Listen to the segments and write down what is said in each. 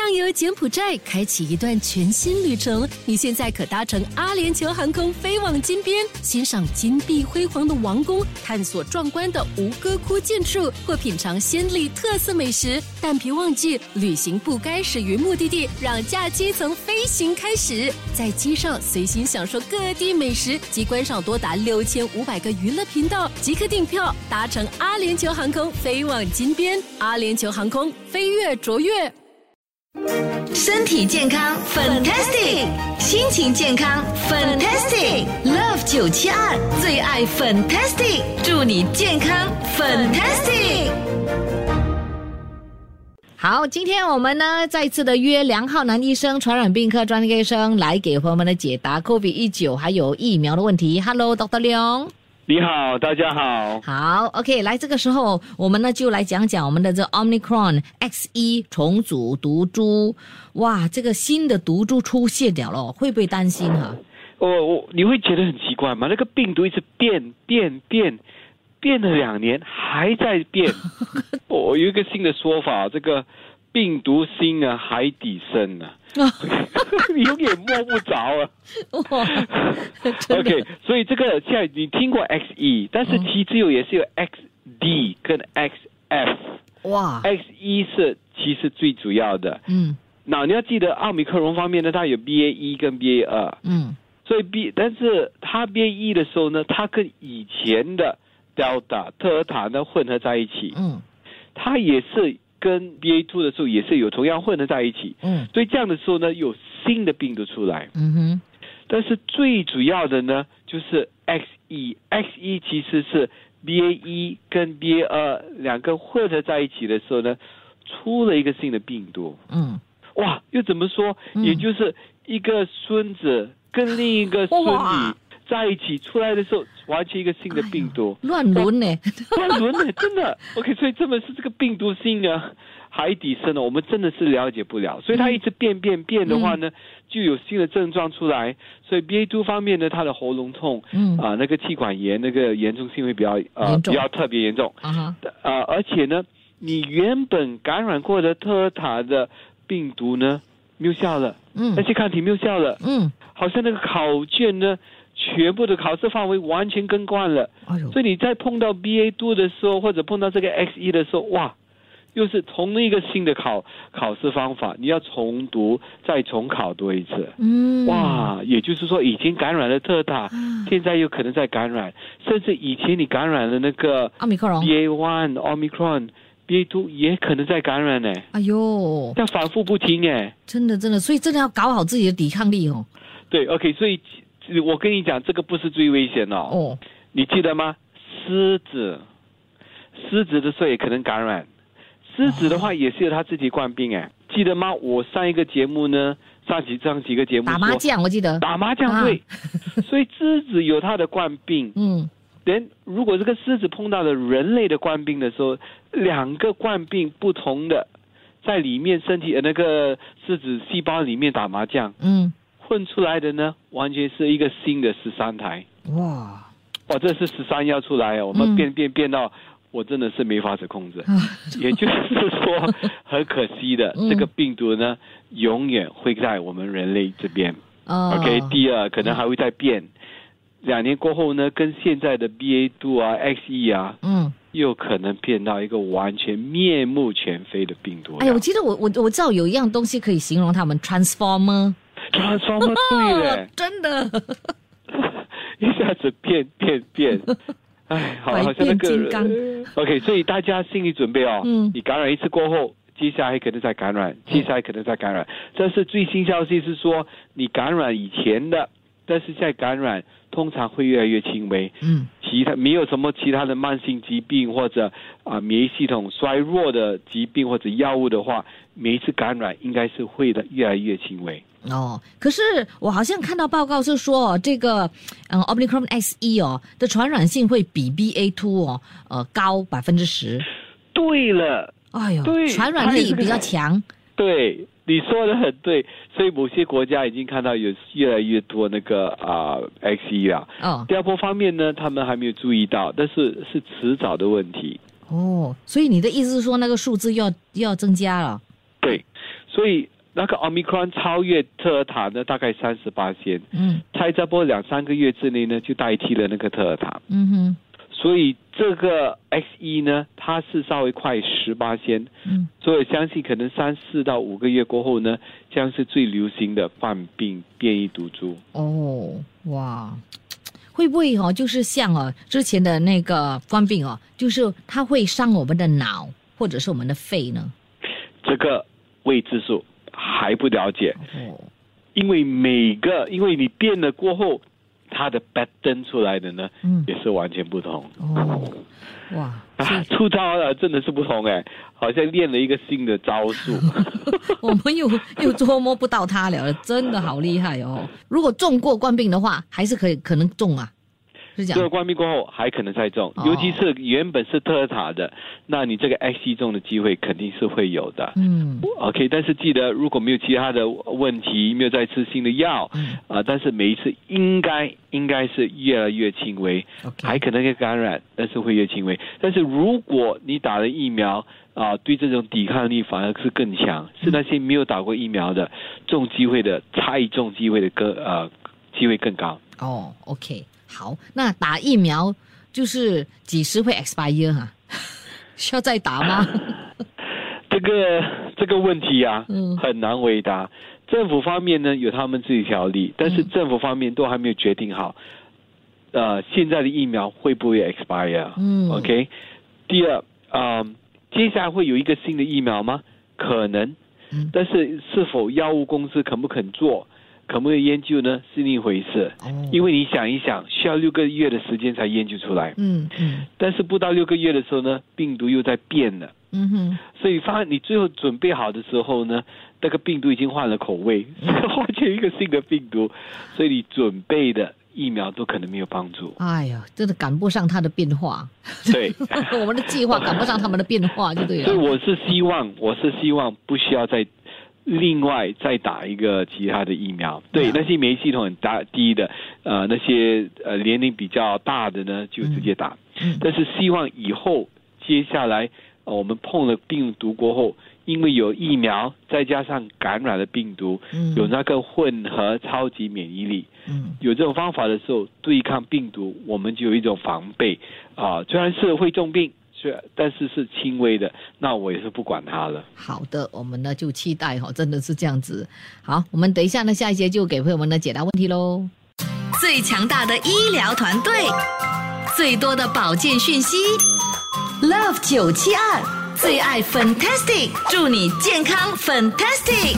畅游柬埔寨，开启一段全新旅程。你现在可搭乘阿联酋航空飞往金边，欣赏金碧辉煌的王宫，探索壮观的吴哥窟建筑，或品尝暹粒特色美食。但别忘记，旅行不该始于目的地，让假期从飞行开始。在机上随心享受各地美食及观赏多达六千五百个娱乐频道，即刻订票，搭乘阿联酋航空飞往金边。阿联酋航空飞跃卓越。身体健康，fantastic；心情健康，fantastic。Love 九七二最爱 fantastic，祝你健康 fantastic。好，今天我们呢再次的约梁浩南医生，传染病科专业医生来给朋友们的解答 COVID 一九还有疫苗的问题。Hello，Dr. 梁。你好，大家好。好，OK，来这个时候，我们呢就来讲讲我们的这 Omicron X 一重组毒株。哇，这个新的毒株出现了咯，会不会担心哈？我我你会觉得很奇怪吗？那个病毒一直变变变，变了两年还在变。我 有一个新的说法，这个病毒心啊，海底深啊。你永远摸不着啊！OK，所以这个现在你听过 XE，但是其实有也是有 XD 跟 XF。哇，XE 是其实最主要的。嗯，那你要记得奥密克戎方面呢，它有 BA 一跟 BA 二。嗯，所以 B，但是它 BA 一的时候呢，它跟以前的 Delta 特尔塔呢混合在一起。嗯，它也是。跟 BA two 的时候也是有同样混合在一起，嗯，所以这样的时候呢，有新的病毒出来，嗯哼，但是最主要的呢，就是 XE，XE 其实是 BA 一跟 BA 二两个混合在一起的时候呢，出了一个新的病毒，嗯，哇，又怎么说？也就是一个孙子跟另一个孙女。在一起出来的时候，完全一个新的病毒，乱伦呢，乱伦呢，真的。OK，所以这么是这个病毒性啊，海底深的，我们真的是了解不了。所以它一直变变变的话呢，就有新的症状出来。所以 BA two 方面呢，它的喉咙痛，嗯啊，那个气管炎，那个严重性会比较呃比较特别严重。啊哈，呃，而且呢，你原本感染过的特尔塔的病毒呢，没有效了，嗯，那些抗体没有效了，嗯，好像那个考卷呢。全部的考试范围完全更换了，所以你在碰到 BA two 的时候，或者碰到这个 X 一的时候，哇，又是同一个新的考考试方法，你要重读再重考多一次，嗯，哇，也就是说，以前感染了特大，现在有可能在感染，甚至以前你感染了那个奥密克戎。BA one Omicron BA two 也可能在感染呢，哎呦，要反复不停哎，真的真的，所以真的要搞好自己的抵抗力哦。对，OK，所以。我跟你讲，这个不是最危险的哦。你记得吗？狮子，狮子的时候也可能感染。狮子的话也是有他自己冠病哎，记得吗？我上一个节目呢，上几上几个节目打麻将，我记得打麻将对。所以狮子有它的冠病。嗯。连如果这个狮子碰到了人类的冠病的时候，两个冠病不同的，在里面身体的那个狮子细胞里面打麻将。嗯。混出来的呢，完全是一个新的十三台。哇，哇，这是十三要出来哦，我们变变变到，我真的是没法子控制。也就是说，很可惜的，这个病毒呢，永远会在我们人类这边。OK，第二可能还会再变。两年过后呢，跟现在的 BA two 啊、XE 啊，嗯，又可能变到一个完全面目全非的病毒。哎，我记得我我我知道有一样东西可以形容他们，transformer。他说的对嘞，真的，一下子变变变，哎，好，好像那个 OK，所以大家心理准备哦，嗯，你感染一次过后，接下来可能再感染，接下来可能再感染。但是最新消息是说，你感染以前的，但是现在感染通常会越来越轻微，嗯，其他没有什么其他的慢性疾病或者啊免疫系统衰弱的疾病或者药物的话，每一次感染应该是会的越来越轻微。哦，可是我好像看到报告是说，这个嗯，Omicron X 一哦的传染性会比 BA two 哦呃高百分之十。对了，哎呦，对，传染力比较强。对，你说的很对，所以某些国家已经看到有越来越多那个啊 X 一了。哦，第二波方面呢，他们还没有注意到，但是是迟早的问题。哦，所以你的意思是说那个数字要要增加了？对。所以那个 Omicron 超越特尔塔呢，大概三十八先，嗯猜这波两三个月之内呢，就代替了那个特尔塔。嗯哼所以这个 X 一呢，它是稍微快十八先，嗯所以相信可能三四到五个月过后呢，将是最流行的患病变异毒株。哦哇。会不会哦，就是像哦之前的那个冠病哦，就是它会伤我们的脑或者是我们的肺呢？这个未知数还不了解，哦，因为每个因为你变了过后，它的 pattern 出来的呢，嗯。也是完全不同。哦，哇，啊，出招了，真的是不同哎，好像练了一个新的招数。我们又又捉摸不到他了，真的好厉害哦！如果中过冠病的话，还是可以可能中啊，是这这个关闭过后还可能再中，哦。尤其是原本是特尔塔的，那你这个 X 一中的机会肯定是会有的。嗯。OK，但是记得如果没有其他的问题，没有再吃新的药，嗯。啊、但是每一次应该应该是越来越轻微，，OK，还可能会感染，但是会越轻微。但是如果你打了疫苗啊、对这种抵抗力反而是更强，是那些没有打过疫苗的，中机会的猜中机会的更呃机会更高。哦，OK，好，那打疫苗就是几时会 expire 哈、需要再打吗？这个这个问题啊，嗯很难回答。政府方面呢有他们自己条例，但是嗯政府方面都还没有决定好，呃，现在的疫苗会不会 expire？嗯，OK。第二，啊、接下来会有一个新的疫苗吗？可能，嗯但是是否药物公司肯不肯做，肯不可以研究呢，是另一回事。哦，因为你想一想，需要六个月的时间才研究出来，嗯嗯但是不到六个月的时候呢，病毒又在变了。嗯哼，所以发你最后准备好的时候呢，那个病毒已经换了口味，换成一个新的病毒，所以你准备的疫苗都可能没有帮助。哎呀，真的赶不上它的变化，对，我们的计划赶不上他们的变化，就对了。所以我是希望，我是希望不需要再另外再打一个其他的疫苗。对，嗯那些免疫系统很大低的，呃，那些呃年龄比较大的呢，就直接打。嗯但是希望以后接下来、呃、我们碰了病毒过后，因为有疫苗，再加上感染了病毒，嗯。有那个混合超级免疫力，嗯。有这种方法的时候，对抗病毒，我们就有一种防备。啊、虽然是会重病，虽然但是是轻微的，那我也是不管它了。好的，我们呢就期待哈、真的是这样子。好，我们等一下呢，下一节就给朋友们呢解答问题喽。最强大的医疗团队，最多的保健讯息，Love 九七二最爱 Fantastic，祝你健康 Fantastic。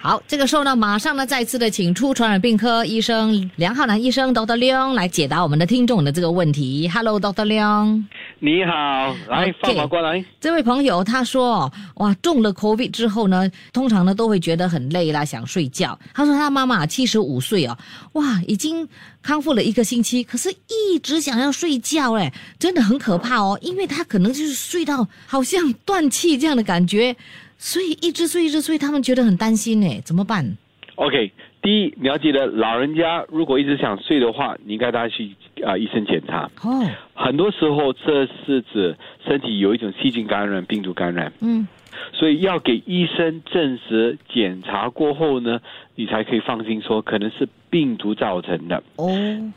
好，这个时候呢，马上呢，再次的请出传染病科医生梁浩南医生 Dr. Leong 来解答我们的听众的这个问题。Hello，Dr. Leong。你好，来放马过来。这位朋友他说，哇，中了 COVID 之后呢，通常呢都会觉得很累啦，想睡觉。他说他妈妈七十五岁哦，哇，已经康复了一个星期，可是一直想要睡觉，哎，真的很可怕哦，因为他可能就是睡到好像断气这样的感觉，所以一直睡一直睡，他们觉得很担心，哎，怎么办？OK，第一，你要记得，老人家如果一直想睡的话，你应该带他去啊、医生检查。哦，很多时候，这是指身体有一种细菌感染、病毒感染，嗯。所以要给医生证实检查过后呢，你才可以放心说可能是病毒造成的。哦，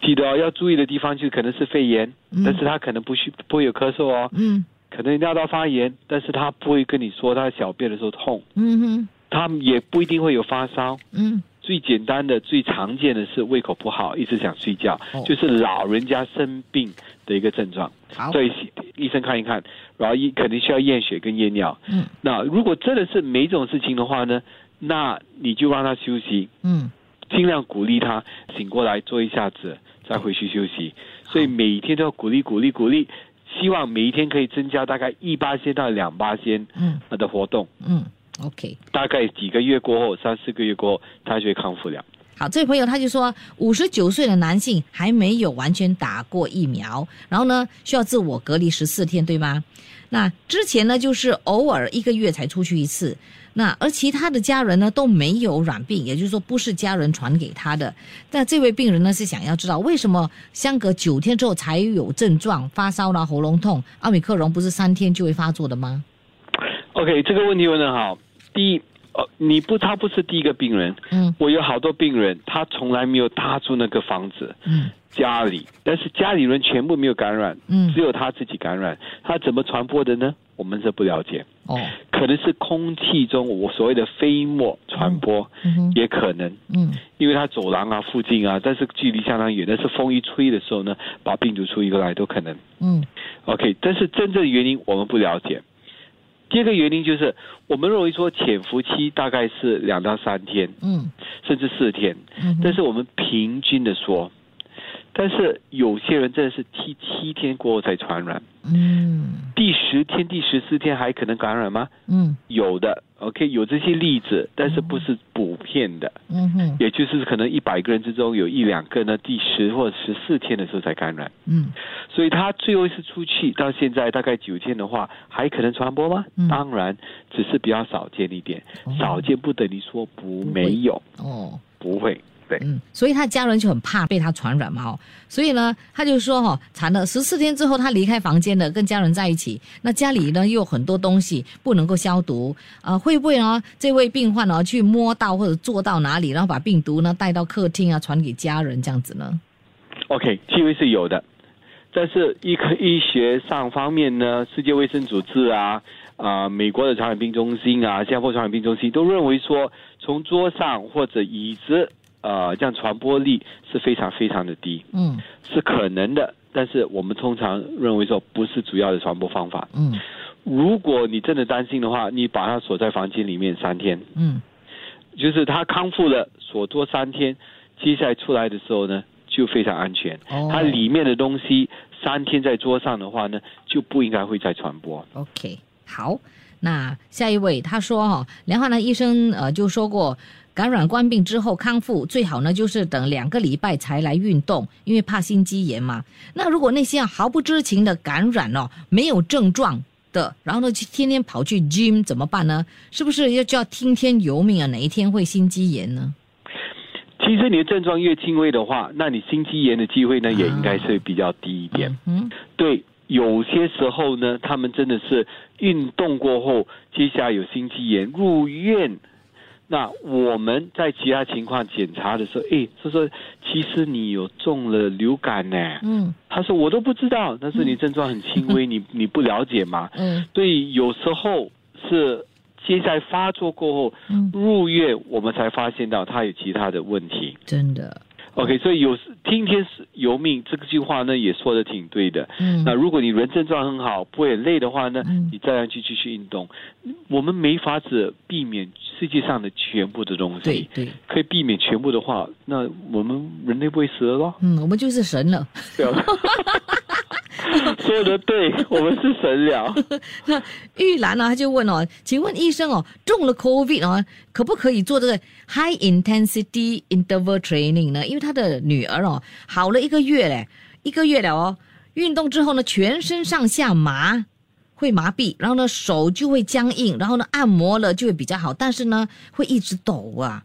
记得、哦、要注意的地方就可能是肺炎，嗯。但是他可能不需不会有咳嗽哦，嗯。可能尿道发炎，但是他不会跟你说他小便的时候痛，嗯哼。他也不一定会有发烧。嗯最简单的、最常见的是胃口不好，一直想睡觉，哦就是老人家生病的一个症状。好，所以医生看一看，然后医肯定需要验血跟验尿。嗯那如果真的是没这种事情的话呢，那你就让他休息，嗯尽量鼓励他醒过来做一下子，再回去休息。所以每天都要鼓励、鼓励、鼓励，希望每一天可以增加大概一八仙到两八仙嗯的活动。嗯，OK。大概几个月过后，三四个月过后，他就会康复了。好，这位朋友他就说，五十九岁的男性还没有完全打过疫苗，然后呢需要自我隔离十四天，对吗？那之前呢就是偶尔一个月才出去一次，那而其他的家人呢都没有染病，也就是说不是家人传给他的。那这位病人呢是想要知道为什么相隔九天之后才有症状，发烧啦、喉咙痛，奥米克戎不是三天就会发作的吗？OK，这个问题问得好。第一，呃，你不，他不是第一个病人，嗯。我有好多病人，他从来没有踏住那个房子，嗯。家里，但是家里人全部没有感染，嗯。只有他自己感染，他怎么传播的呢？我们是不了解，哦。可能是空气中我所谓的飞沫传播，嗯。也可能，嗯。因为他走廊啊附近啊，但是距离相当远，但是风一吹的时候呢，把病毒吹过来都可能。嗯。OK，但是真正的原因我们不了解。第二个原因就是，我们认为说潜伏期大概是两到三天，嗯。甚至四天，嗯但是我们平均的说，但是有些人真的是七七天过后才传染，嗯。第十天、第十四天还可能感染吗？嗯。有的，OK，有这些例子，但是不是普遍的，嗯哼。也就是可能一百个人之中有一两个呢，第十或者十四天的时候才感染，嗯。所以他最后一次出去到现在大概九天的话，还可能传播吗？嗯。当然，只是比较少见一点，哦。少见不等于说不没有，哦。不会。对，嗯，所以他家人就很怕被他传染嘛，哦，所以呢，他就说哈、哦，产了十四天之后，他离开房间了，跟家人在一起，那家里呢又有很多东西不能够消毒，啊、会不会呢？这位病患呢去摸到或者坐到哪里，然后把病毒呢带到客厅啊，传给家人这样子呢？OK，机会是有的，但是医科医学上方面呢，世界卫生组织啊，啊、美国的传染病中心啊，新加坡传染病中心都认为说，从桌上或者椅子，呃，这样传播力是非常非常的低，嗯。是可能的，但是我们通常认为说不是主要的传播方法。嗯。如果你真的担心的话，你把它锁在房间里面三天，嗯。就是他康复了，锁多三天，接下来出来的时候呢，就非常安全。哦。它里面的东西三天在桌上的话呢，就不应该会再传播。，OK，好，那下一位他说哈、哦，梁汉南医生呃就说过。感染冠病之后康复，最好呢就是等两个礼拜才来运动，因为怕心肌炎嘛。那如果那些啊毫不知情的感染哦，没有症状的，然后呢去天天跑去 gym 怎么办呢？是不是要就要听天由命啊？哪一天会心肌炎呢？其实你的症状越轻微的话，那你心肌炎的机会呢，啊也应该是比较低一点。嗯对，有些时候呢，他们真的是运动过后，接下来有心肌炎入院。那我们在其他情况检查的时候，诶，他说其实你有中了流感呢。嗯他说我都不知道，但是你症状很轻微，你你不了解嘛？嗯所以有时候是接下来发作过后嗯，入院，我们才发现到他有其他的问题。真的，OK，所以有听天由命这个句话呢，也说的挺对的。嗯那如果你人症状很好，不会很累的话呢，嗯你照样去继续运动。我们没法子避免世界上的全部的东西，对对，可以避免全部的话，那我们人类不会死了咯。嗯，我们就是神了。对啊，说的对，我们是神了。那玉兰呢，他就问哦，请问医生哦，中了 COVID 哦，可不可以做这个 high intensity interval training 呢？因为他的女儿哦，好了一个月嘞，一个月了哦，运动之后呢，全身上下麻。会麻痹，然后呢手就会僵硬，然后呢按摩了就会比较好，但是呢会一直抖啊。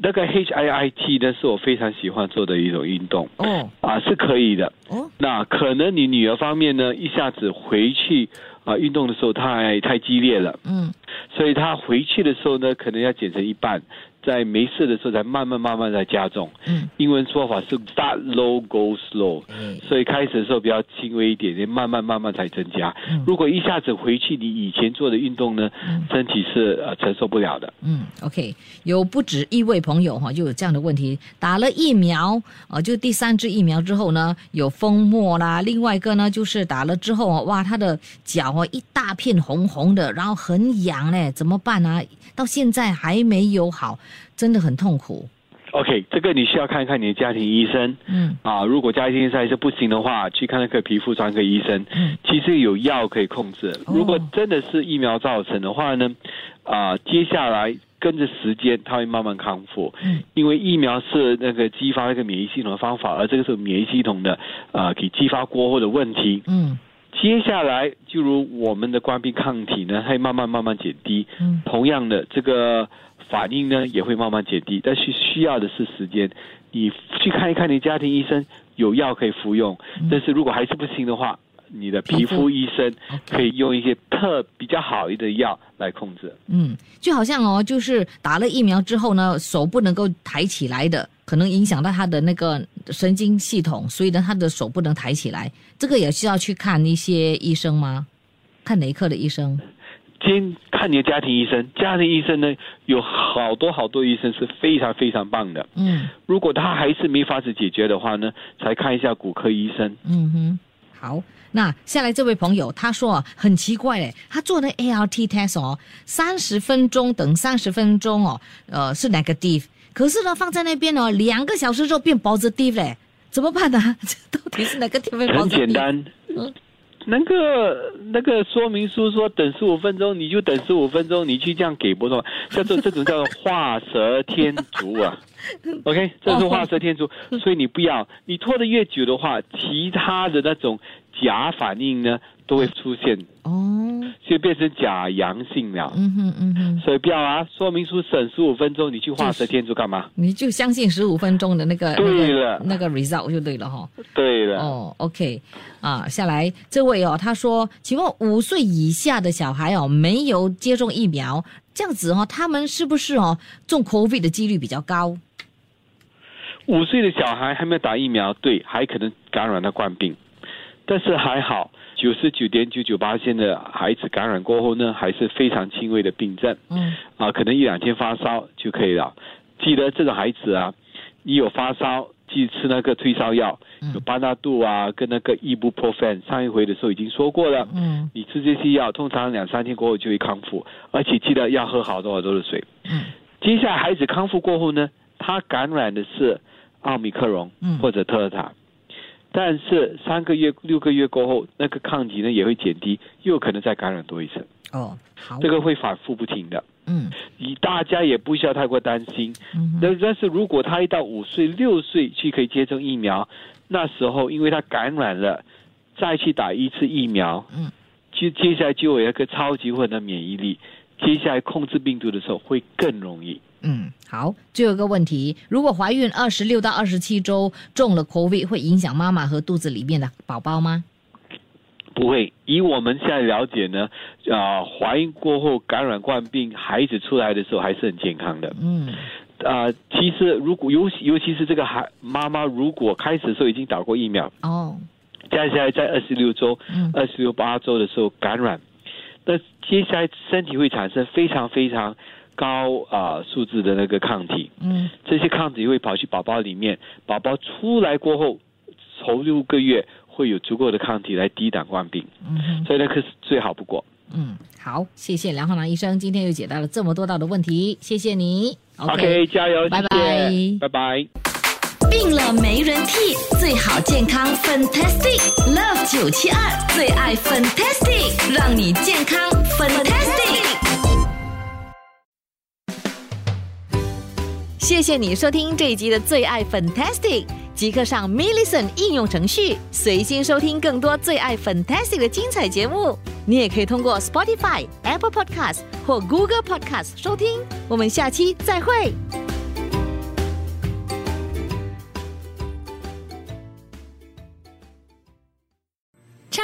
那个 HIIT 呢，是我非常喜欢做的一种运动。哦。啊，是可以的。哦，那可能你女儿方面呢，一下子回去啊运动的时候太太激烈了，嗯所以他回去的时候呢，可能要减成一半，在没事的时候才慢慢慢慢在加重。嗯，英文说法是 start low go slow，嗯所以开始的时候比较轻微一点点，慢慢慢慢才增加。嗯如果一下子回去你以前做的运动呢，嗯身体是呃承受不了的。嗯，OK，有不止一位朋友哈，就有这样的问题，打了疫苗，呃，就第三支疫苗之后呢，有风沫啦，另外一个呢就是打了之后哦，哇，他的脚哦一大片红红的，然后很痒嘞，怎么办啊？到现在还没有好，真的很痛苦。OK，这个你需要看看你的家庭医生。嗯啊，如果家庭医生还是不行的话，去看那个皮肤专科医生。嗯其实有药可以控制。哦如果真的是疫苗造成的话呢，啊，接下来跟着时间，它会慢慢康复。嗯因为疫苗是那个激发那个免疫系统的方法，而这个是免疫系统的啊给激发过后的问题。嗯接下来，就如我们的冠病抗体呢，它会慢慢慢慢减低。嗯同样的，这个反应呢也会慢慢减低，但是需要的是时间。你去看一看你家庭医生，有药可以服用，嗯但是如果还是不行的话，你的皮肤医生可以用一些特比较好一的药来控制。嗯，就好像哦，就是打了疫苗之后呢，手不能够抬起来的，可能影响到他的那个神经系统，所以呢，他的手不能抬起来。这个也需要去看一些医生吗？看哪一科的医生？先看你的家庭医生，家庭医生呢有好多好多医生是非常非常棒的。嗯如果他还是没法子解决的话呢，才看一下骨科医生。嗯哼，好。那下来这位朋友他说啊，很奇怪嘞，他做的 ART test 哦，三十分钟等三十分钟哦，呃是 negative，可是呢放在那边哦，两个小时之后变 positive 嘞，怎么办呢？这 到底是哪个 negative？很简单。嗯，那个那个说明书说等十五分钟，你就等十五分钟，你去这样给不动，叫做这种叫做画蛇添足啊。OK，这是画蛇添足，所以你不要，你拖得越久的话，其他的那种假反应呢都会出现，哦，就变成假阳性了。嗯哼嗯哼。所以不要啊，说明书省十五分钟，你去画蛇添足干嘛？你就相信十五分钟的那个对了那个那个 result 就对了哈。对了。哦，OK，啊，下来这位哦，他说，请问五岁以下的小孩哦，没有接种疫苗，这样子哦，他们是不是哦中 COVID 的几率比较高？五岁的小孩还没有打疫苗，对，还可能感染到冠病，但是还好，九十九点九九八线的孩子感染过后呢，还是非常轻微的病症，嗯。啊，可能一两天发烧就可以了。记得这个孩子啊，你有发烧，记得吃那个退烧药，有巴纳度啊，跟那个伊布破芬，上一回的时候已经说过了。嗯。你吃这些药，通常两三天过后就会康复，而且记得要喝好多好多的水。嗯。接下来孩子康复过后呢，他感染的是奥密克戎嗯。或者特尔塔，但是三个月、六个月过后，那个抗体呢也会减低，又可能再感染多一次，哦好。这个会反复不停的。嗯。你大家也不需要太过担心。嗯哼。但但是如果他一到五岁、六岁去可以接种疫苗，那时候因为他感染了，再去打一次疫苗，嗯，接接下来就有一个超级混的免疫力，接下来控制病毒的时候会更容易。嗯好，最后一个问题，如果怀孕二十六到二十七周中了 COVID，会影响妈妈和肚子里面的宝宝吗？不会，以我们现在了解呢，啊、怀孕过后感染冠病，孩子出来的时候还是很健康的。嗯啊、其实如果尤其尤其是这个孩妈妈，如果开始的时候已经打过疫苗，哦接下来在二十六周、嗯二十六八周的时候感染，那接下来身体会产生非常非常高啊、数字的那个抗体，嗯。这些抗体会跑去宝宝里面，宝宝出来过后，头六个月会有足够的抗体来抵挡冠病，嗯所以那个是最好不过。嗯好，谢谢梁浩南医生，今天又解答了这么多道的问题，谢谢你。OK，加油，拜拜。拜拜。病了没人替，最好健康 Fantastic Love 九七二最爱 Fantastic，让你健康 Fantastic。谢谢你收听这一集的最爱 Fantastic，即刻上 m i l l i c e n t 应用程序，随心收听更多最爱 Fantastic 的精彩节目。你也可以通过 Spotify、Apple Podcast 或 Google Podcast 收听。我们下期再会。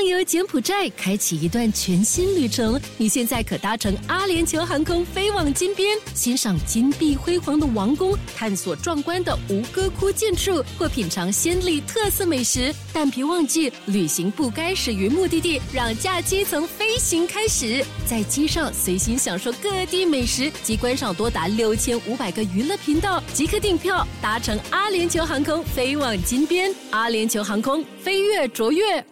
畅游柬埔寨，开启一段全新旅程。你现在可搭乘阿联酋航空飞往金边，欣赏金碧辉煌的王宫，探索壮观的吴哥窟建筑，或品尝暹粒特色美食。但别忘记，旅行不该始于目的地，让假期从飞行开始。在机上随心享受各地美食及观赏多达六千五百个娱乐频道，即刻订票，搭乘阿联酋航空飞往金边。阿联酋航空飞跃卓越。